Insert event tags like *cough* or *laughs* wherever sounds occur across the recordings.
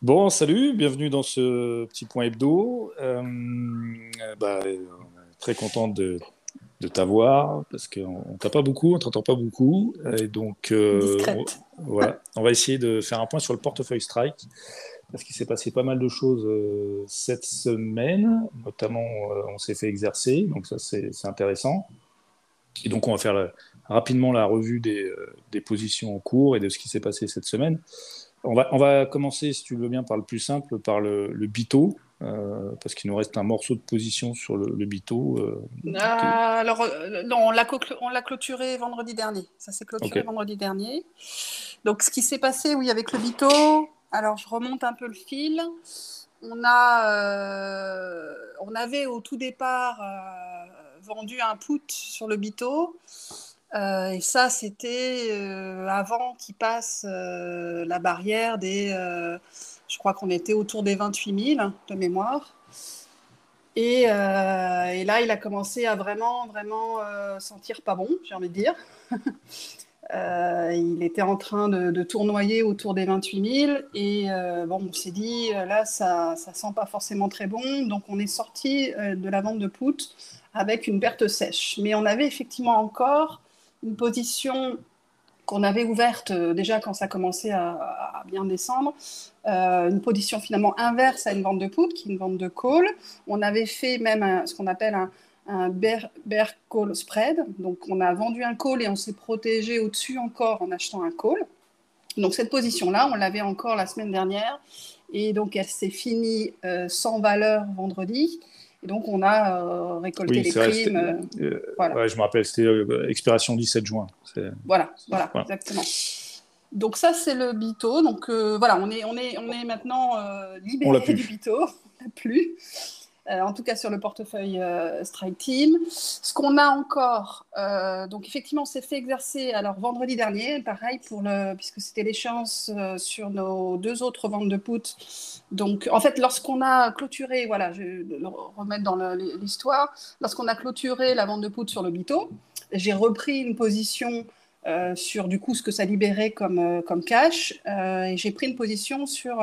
Bon, salut, bienvenue dans ce petit point hebdo. Euh, bah, euh, très content de, de t'avoir parce qu'on ne t'a pas beaucoup, on t'entend pas beaucoup. Et donc, euh, on, voilà, on va essayer de faire un point sur le portefeuille Strike parce qu'il s'est passé pas mal de choses euh, cette semaine. Notamment, euh, on s'est fait exercer, donc ça c'est intéressant. Et donc, on va faire la- rapidement la revue des, euh, des positions en cours et de ce qui s'est passé cette semaine. On va, on va commencer, si tu le veux bien, par le plus simple, par le, le Bito, euh, parce qu'il nous reste un morceau de position sur le, le Bito. euh, Euh, alors, non, on l'a clôturé vendredi dernier. Ça s'est clôturé vendredi dernier. Donc, ce qui s'est passé, oui, avec le Bito, alors je remonte un peu le fil. On a, on avait au tout départ vendu un put sur le Bito. Euh, et ça, c'était euh, avant qu'il passe euh, la barrière des. je crois qu'on était autour des 28 000 de mémoire. Et, là, il a commencé à vraiment, vraiment sentir pas bon, j'ai envie de dire. *laughs* Il était en train de, tournoyer autour des 28 000 et bon, on s'est dit là, ça, ça sent pas forcément très bon, donc on est sorti de la vente de put avec une perte sèche. Mais on avait effectivement encore une position qu'on avait ouverte euh, déjà quand ça commençait à, bien descendre, euh, une position finalement inverse à une vente de put, qui est une vente de call. On avait fait même ce qu'on appelle un, bear call spread. Donc on a vendu un call et on s'est protégé au-dessus encore en achetant un call. Donc cette position-là, on l'avait encore la semaine dernière. Et donc elle s'est finie euh, sans valeur vendredi. Et donc on a euh, récolté Oui, les primes. euh, euh, voilà. ouais, je me rappelle, c'était expiration 17 juin. Voilà, voilà, Voilà. exactement. Donc ça, c'est le Bito. Donc voilà, on est, on est, on est maintenant libéré du Bito. *laughs* On l'a plus. Euh, en tout cas sur le portefeuille euh, Strike Team. Ce qu'on a encore, euh, donc effectivement, on s'est fait exercer alors vendredi dernier, pareil pour le, puisque c'était l'échéance sur nos deux autres ventes de put. Donc en fait, lorsqu'on a clôturé, voilà, je vais le remettre dans l'histoire, lorsqu'on a clôturé la vente de put sur le Bito, j'ai repris une position sur du coup ce que ça libérait comme, comme cash. Et j'ai pris une position sur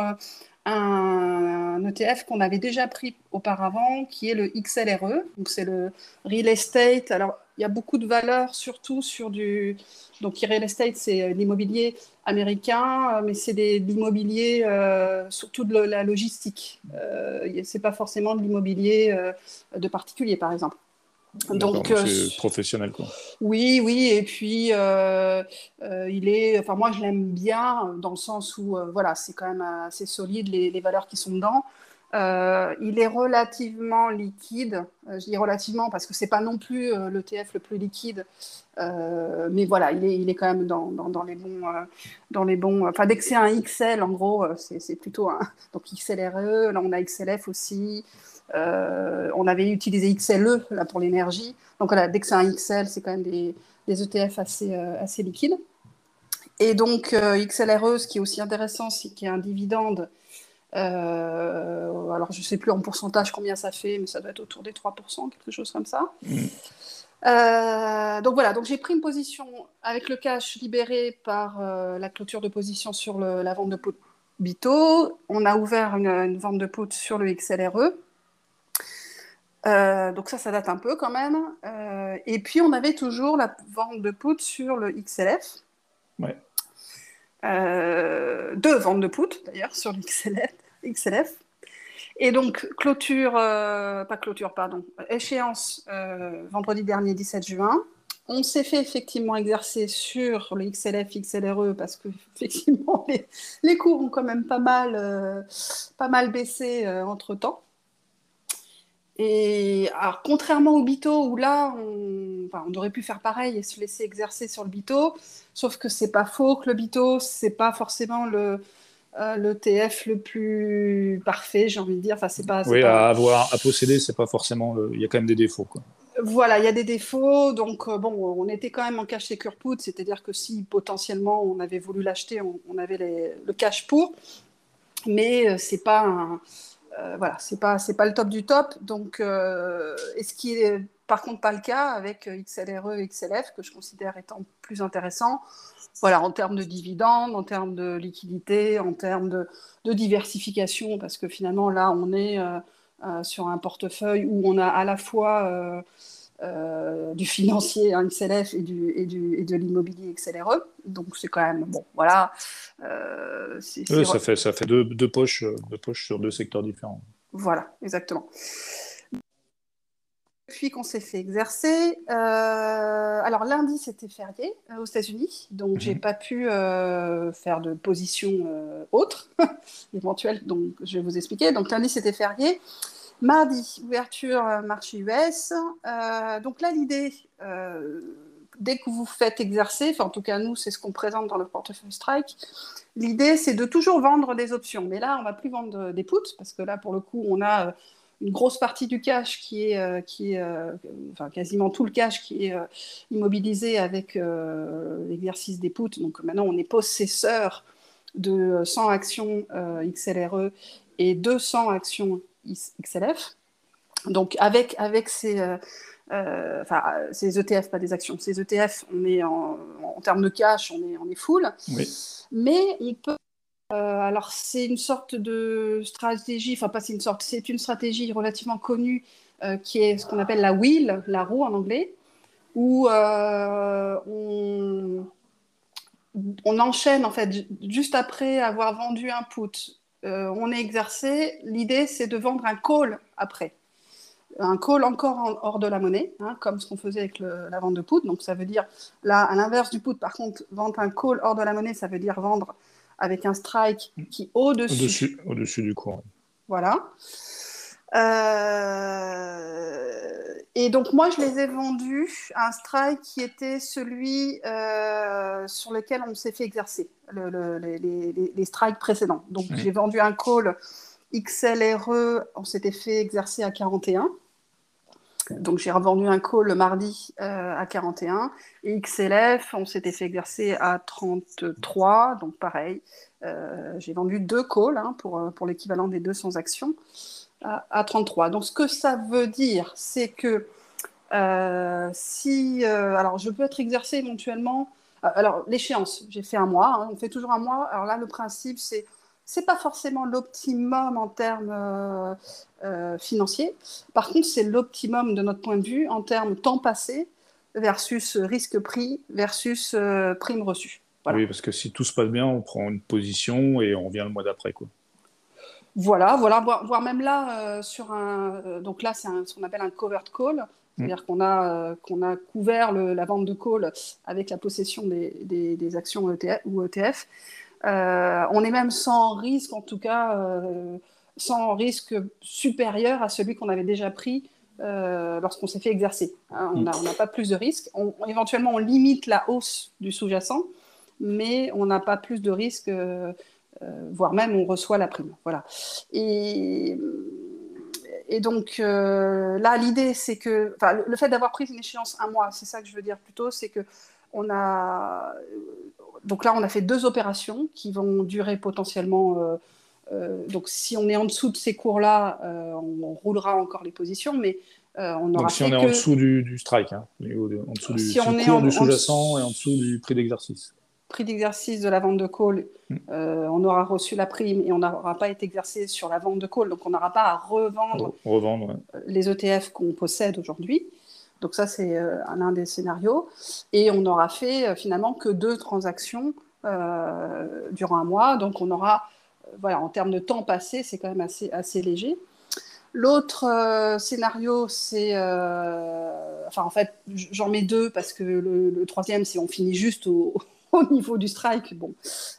un, ETF qu'on avait déjà pris auparavant, qui est le XLRE. Donc c'est le real estate. Alors il y a beaucoup de valeurs, surtout sur du. Donc real estate, c'est euh, l'immobilier américain, euh, mais c'est de l'immobilier, euh, surtout de la logistique. C'est pas forcément de l'immobilier de particulier, par exemple. Donc, euh, c'est professionnel, quoi. oui, oui, et puis euh, euh, il est, enfin moi je l'aime bien dans le sens où voilà, c'est quand même assez solide les, les valeurs qui sont dedans. Euh, il est relativement liquide, Euh, je dis relativement parce que c'est pas non plus euh, l'ETF le plus liquide, mais voilà, il est, il est quand même dans, dans, les bons, dans les bons. Enfin dès que c'est un XL, en gros, c'est plutôt un *laughs* donc XLRE. Là on a XLF aussi. On avait utilisé XLE là, pour l'énergie. Donc voilà, dès que c'est un XL, c'est quand même des, des ETF assez, assez liquides. Et donc XLRE, ce qui est aussi intéressant, c'est qu'il y a un dividende. Euh, alors je ne sais plus en pourcentage combien ça fait, mais ça doit être autour des 3%, quelque chose comme ça. Mm. Euh, donc voilà, donc j'ai pris une position avec le cash libéré par euh, la clôture de position sur le- la vente de pot Bito. On a ouvert une, une vente de pot sur le XLRE. Euh, donc ça, ça date un peu quand même. Euh, et puis on avait toujours la vente de put sur le XLF. Ouais. Euh, deux ventes de put d'ailleurs sur le XLF. XLF. Et donc clôture, euh, pas clôture, pardon, échéance euh, vendredi dernier 17 juin. On s'est fait effectivement exercer sur le XLF, XLRE parce que *laughs* effectivement les, cours ont quand même pas mal, euh, pas mal baissé entre temps. Et alors, contrairement au Bito, où là, on, enfin, on aurait pu faire pareil et se laisser exercer sur le Bito, sauf que c'est pas faux que le Bito, c'est pas forcément le, euh, le TF le plus parfait, j'ai envie de dire. Enfin, c'est pas, Oui, pas- à avoir, à posséder, c'est pas forcément. Il y a quand même des défauts, quoi. Voilà, il y a des défauts. Donc, euh, bon, on était quand même en cash secure put, c'est-à-dire que si potentiellement on avait voulu l'acheter, on, on avait les- le cash pour. Mais euh, c'est pas un, euh, voilà, c'est pas, c'est pas le top du top. Donc, et ce qui est Par contre, pas le cas avec XLRE et XLF, que je considère étant plus intéressant voilà, en termes de dividendes, en termes de liquidité, en termes de, diversification, parce que finalement, là, on est euh, euh, sur un portefeuille où on a à la fois euh, du financier, un XLF, et, du, et, du, et de l'immobilier XLRE. Donc, c'est quand même, bon, voilà. ça fait, ça fait deux, deux, poches, deux poches sur deux secteurs différents. Voilà, exactement depuis qu'on s'est fait exercer. Euh, alors lundi, c'était férié euh, aux États-Unis, donc j'ai mhm. pas pu euh, faire de position autre *laughs* éventuelle. Donc je vais vous expliquer. Donc lundi, c'était férié. Mardi, ouverture marché US. donc là, l'idée, dès que vous faites exercer, enfin en tout cas nous, c'est ce qu'on présente dans le portefeuille Strike. L'idée, c'est de toujours vendre des options. Mais là, on va plus vendre des puts parce que là, pour le coup, on a une grosse partie du cash qui est, euh, qui est euh, enfin quasiment tout le cash qui est euh, immobilisé avec l'exercice des puts. Donc maintenant, on est possesseur de 100 actions XLRE et 200 actions XLF. Donc avec, avec ces, enfin, ces ETF, pas des actions, ces ETF, on est en, en termes de cash, on est, on est full. Mais on peut euh, alors, c'est une sorte de stratégie, enfin, pas c'est une sorte, c'est une stratégie relativement connue euh, qui est ce qu'on appelle la wheel, la roue en anglais, où euh, on, on, enchaîne, en fait, juste après avoir vendu un put, on est exercé. L'idée, c'est de vendre un call après. Un call encore hors de la monnaie, hein, comme ce qu'on faisait avec la vente de put. Donc, ça veut dire, là, à l'inverse du put, par contre, vendre un call hors de la monnaie, ça veut dire vendre avec un strike qui au-dessus. Au-dessus, du cours. Voilà. Euh, et donc moi, je les ai vendus à un strike qui était celui euh, sur lequel on s'est fait exercer, les, strikes précédents. Donc j'ai vendu un call XLRE, on s'était fait exercer à 41. Donc j'ai revendu un call le mardi euh, à 41 et XLF, on s'était fait exercer à 33, donc pareil. Euh, j'ai vendu deux calls hein, pour, euh, pour l'équivalent des 200 actions à, 33. Donc ce que ça veut dire, c'est que si, alors je peux être exercé éventuellement, alors l'échéance, j'ai fait un mois, hein, on fait toujours un mois. Alors là le principe c'est c'est pas forcément l'optimum en termes euh, euh, financiers. Par contre, c'est l'optimum de notre point de vue en termes temps passé versus risque pris versus euh, prime reçue. Oui, parce que si tout se passe bien, on prend une position et on vient le mois d'après, quoi. Voilà, voilà, voire, même là sur un, donc là c'est ce qu'on appelle un covered call, c'est-à-dire mm. qu'on a, qu'on a couvert la vente de call avec la possession des, des, actions ETF, ou ETF. Euh, on est même sans risque, en tout cas, euh, sans risque supérieur à celui qu'on avait déjà pris euh, lorsqu'on s'est fait exercer. Hein, on n'a pas plus de risque. éventuellement, on limite la hausse du sous-jacent, mais on n'a pas plus de risque, voire même on reçoit la prime. Voilà. Et, donc là, l'idée, c'est que, le fait d'avoir pris une échéance un mois, c'est ça que je veux dire plutôt, c'est que on a donc là, on a fait deux opérations qui vont durer potentiellement. Euh, euh, donc, si on est en dessous de ces cours-là, euh, on, roulera encore les positions, mais on aura. Donc, si on est en dessous du, strike, hein, en dessous du, cours du sous-jacent et en dessous du prix d'exercice. Prix d'exercice de la vente de call, hmm. on aura reçu la prime et on n'aura pas été exercé sur la vente de call, donc on n'aura pas à revendre, revendre les ETF qu'on possède aujourd'hui. Donc ça, c'est euh, un des scénarios. Et on n'aura fait euh, finalement que deux transactions euh, durant un mois. Donc on aura, voilà, en termes de temps passé, c'est quand même assez, assez léger. L'autre scénario, c'est, enfin en fait, j'en mets deux parce que le troisième, c'est on finit juste au, au niveau du strike, bon,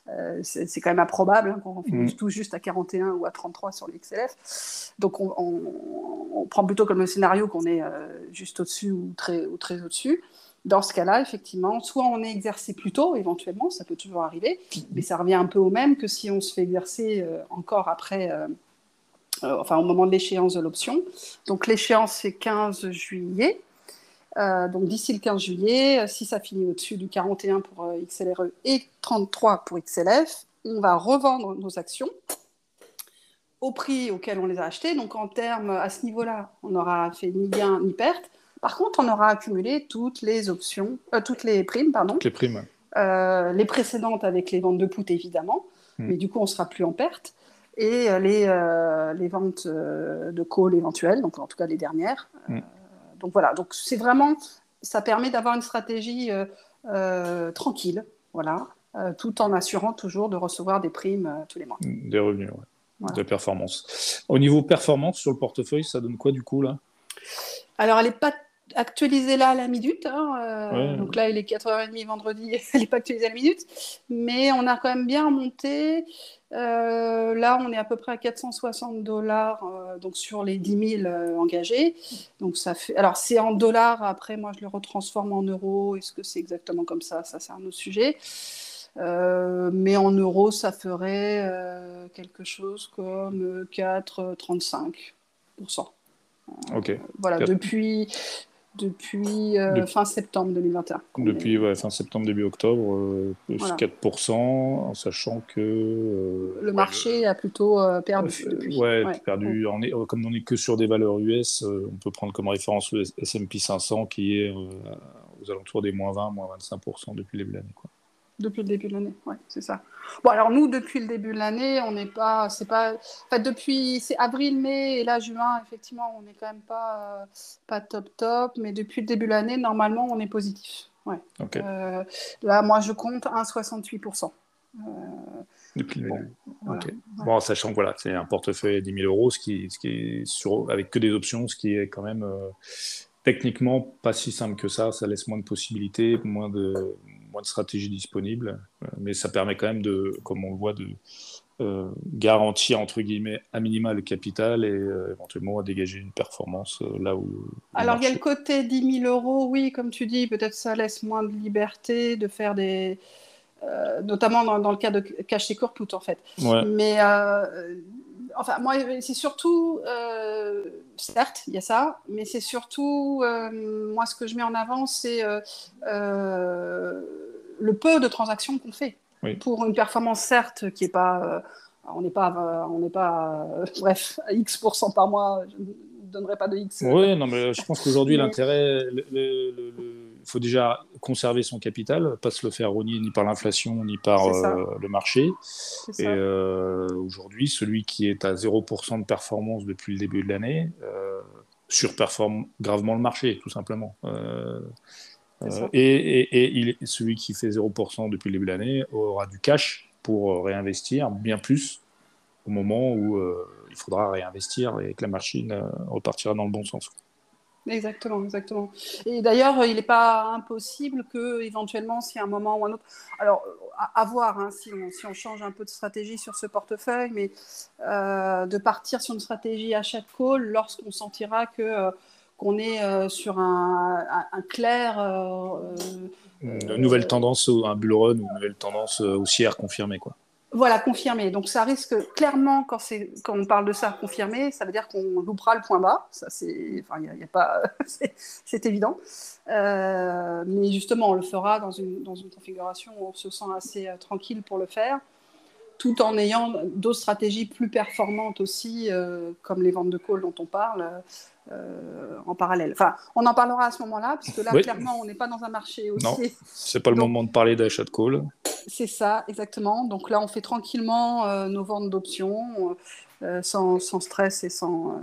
euh, c'est quand même improbable hein, quand on finit mm. tout juste à 41 ou à 33 sur les XLF. Donc on, prend plutôt comme le scénario qu'on est euh, juste au-dessus ou très, ou très au-dessus. Dans ce cas-là, effectivement, soit on est exercé plus tôt, éventuellement, ça peut toujours arriver, mais ça revient un peu au même que si on se fait exercer euh, encore après, enfin au moment de l'échéance de l'option. Donc l'échéance, c'est 15 juillet. Euh, donc d'ici le 15 juillet, euh, si ça finit au-dessus du 41 pour euh, XLRE et 33 pour XLF, on va revendre nos actions au prix auquel on les a achetées. Donc en termes, à ce niveau-là, on n'aura fait ni gain ni perte. Par contre, on aura accumulé toutes les options, euh, toutes les primes, pardon. Toutes les primes. Euh, les précédentes avec les ventes de put, évidemment, hmm. mais du coup, on sera plus en perte. Et les, les ventes de call éventuelles, donc en tout cas les dernières. Hmm. Donc voilà, donc c'est vraiment, ça permet d'avoir une stratégie tranquille, voilà, tout en assurant toujours de recevoir des primes tous les mois. Des revenus, oui de performance. Au niveau performance sur le portefeuille, ça donne quoi du coup là? Alors, elle n'est pas actualisée là à la minute. Hein, euh, donc là, il est 4h30 vendredi, *laughs* elle n'est pas actualisée à la minute. Mais on a quand même bien monté. Euh, là, on est à peu près à 460 dollars euh, donc sur les 10 000 engagés. Donc ça fait. Alors c'est en dollars. Après, moi, je le retransforme en euros. Est-ce que c'est exactement comme ça? Ça, c'est un autre sujet. Euh, mais en euros, ça ferait euh, quelque chose comme 4,35%. ok. Voilà, depuis, depuis euh, fin septembre 2021. Depuis fin septembre, début octobre, plus 4%, en sachant que. le marché a plutôt perdu depuis. Ouais, perdu. comme on n'est que sur des valeurs US, on peut prendre comme référence le SP 500 qui est aux alentours des moins 20, moins 25% depuis les l'année. Depuis le début de l'année, ouais, c'est ça. Bon, alors nous, depuis le début de l'année, on n'est pas, c'est pas, enfin, depuis, c'est avril, mai et là juin, effectivement, on n'est quand même pas, euh, pas top top, mais depuis le début de l'année, normalement, on est positif. Ouais. Euh, là, moi, je compte 1,68%. Euh, depuis le début. Bon, sachant que voilà, c'est un portefeuille à 10 000 euros, ce qui, ce qui est sur, avec que des options, ce qui est quand même techniquement pas si simple que ça. Ça laisse moins de possibilités, moins de, de stratégies disponibles, euh, mais ça permet quand même de, comme on le voit, de euh, garantir entre guillemets à minima le capital et euh, éventuellement à dégager une performance là où. Alors il y a le côté 10 000 euros, oui, comme tu dis, peut-être ça laisse moins de liberté de faire des. notamment dans, le cas de cash et put en fait. Mais enfin, moi, c'est surtout, certes, il y a ça, mais c'est surtout, moi, ce que je mets en avant, c'est le peu de transactions qu'on fait. Pour une performance, certes, qui est pas. Euh, on n'est pas, euh, on n'est pas, euh, *laughs* bref, à X par mois, je ne donnerai pas de X. Oui, non, mais je pense qu'aujourd'hui, l'intérêt, il faut déjà conserver son capital, pas se le faire rogner ni par l'inflation ni par le marché. Et aujourd'hui, celui qui est à 0% de performance depuis le début de l'année surperforme gravement le marché, tout simplement. Euh, et, il, celui qui fait 0% depuis le début de l'année aura du cash pour euh, réinvestir bien plus au moment où euh, il faudra réinvestir et que la machine repartira dans le bon sens. Exactement, exactement. Et d'ailleurs, il n'est pas impossible que, éventuellement, si à un moment ou un autre, alors à, voir hein, si, on, si, on, change un peu de stratégie sur ce portefeuille, mais de partir sur une stratégie achat call lorsqu'on sentira que qu'on est euh, sur un, clair. Euh, une nouvelle tendance, un bull run ou une nouvelle tendance euh, haussière confirmée. Quoi. Voilà, confirmé. Donc ça risque clairement, quand, quand on parle de ça confirmé, ça veut dire qu'on loupera le point bas. Ça, c'est, enfin, y a, pas, *laughs* c'est, évident. mais justement, on le fera dans une, dans une configuration où on se sent assez tranquille pour le faire, tout en ayant d'autres stratégies plus performantes aussi, comme les ventes de call dont on parle, euh, en parallèle. Enfin, on en parlera à ce moment-là, puisque là, clairement, on n'est pas dans un marché aussi. Non, c'est pas le moment de parler d'achat de call. C'est ça, exactement. Donc là, on fait tranquillement euh, nos ventes d'options, euh, sans, sans, stress et sans,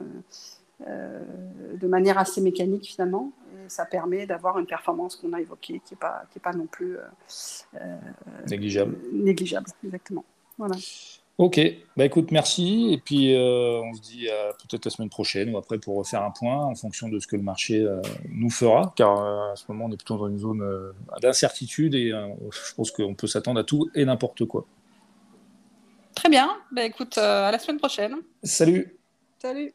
de manière assez mécanique finalement. Et ça permet d'avoir une performance qu'on a évoquée, qui n'est pas, qui est pas non plus négligeable. Négligeable, exactement. Voilà. Ok, bah écoute, merci. Et puis euh, on se dit peut-être la semaine prochaine ou après pour refaire un point en fonction de ce que le marché euh, nous fera, car euh, à ce moment on est plutôt dans une zone d'incertitude et je pense qu'on peut s'attendre à tout et n'importe quoi. Très bien, bah écoute, à la semaine prochaine. Salut. Salut.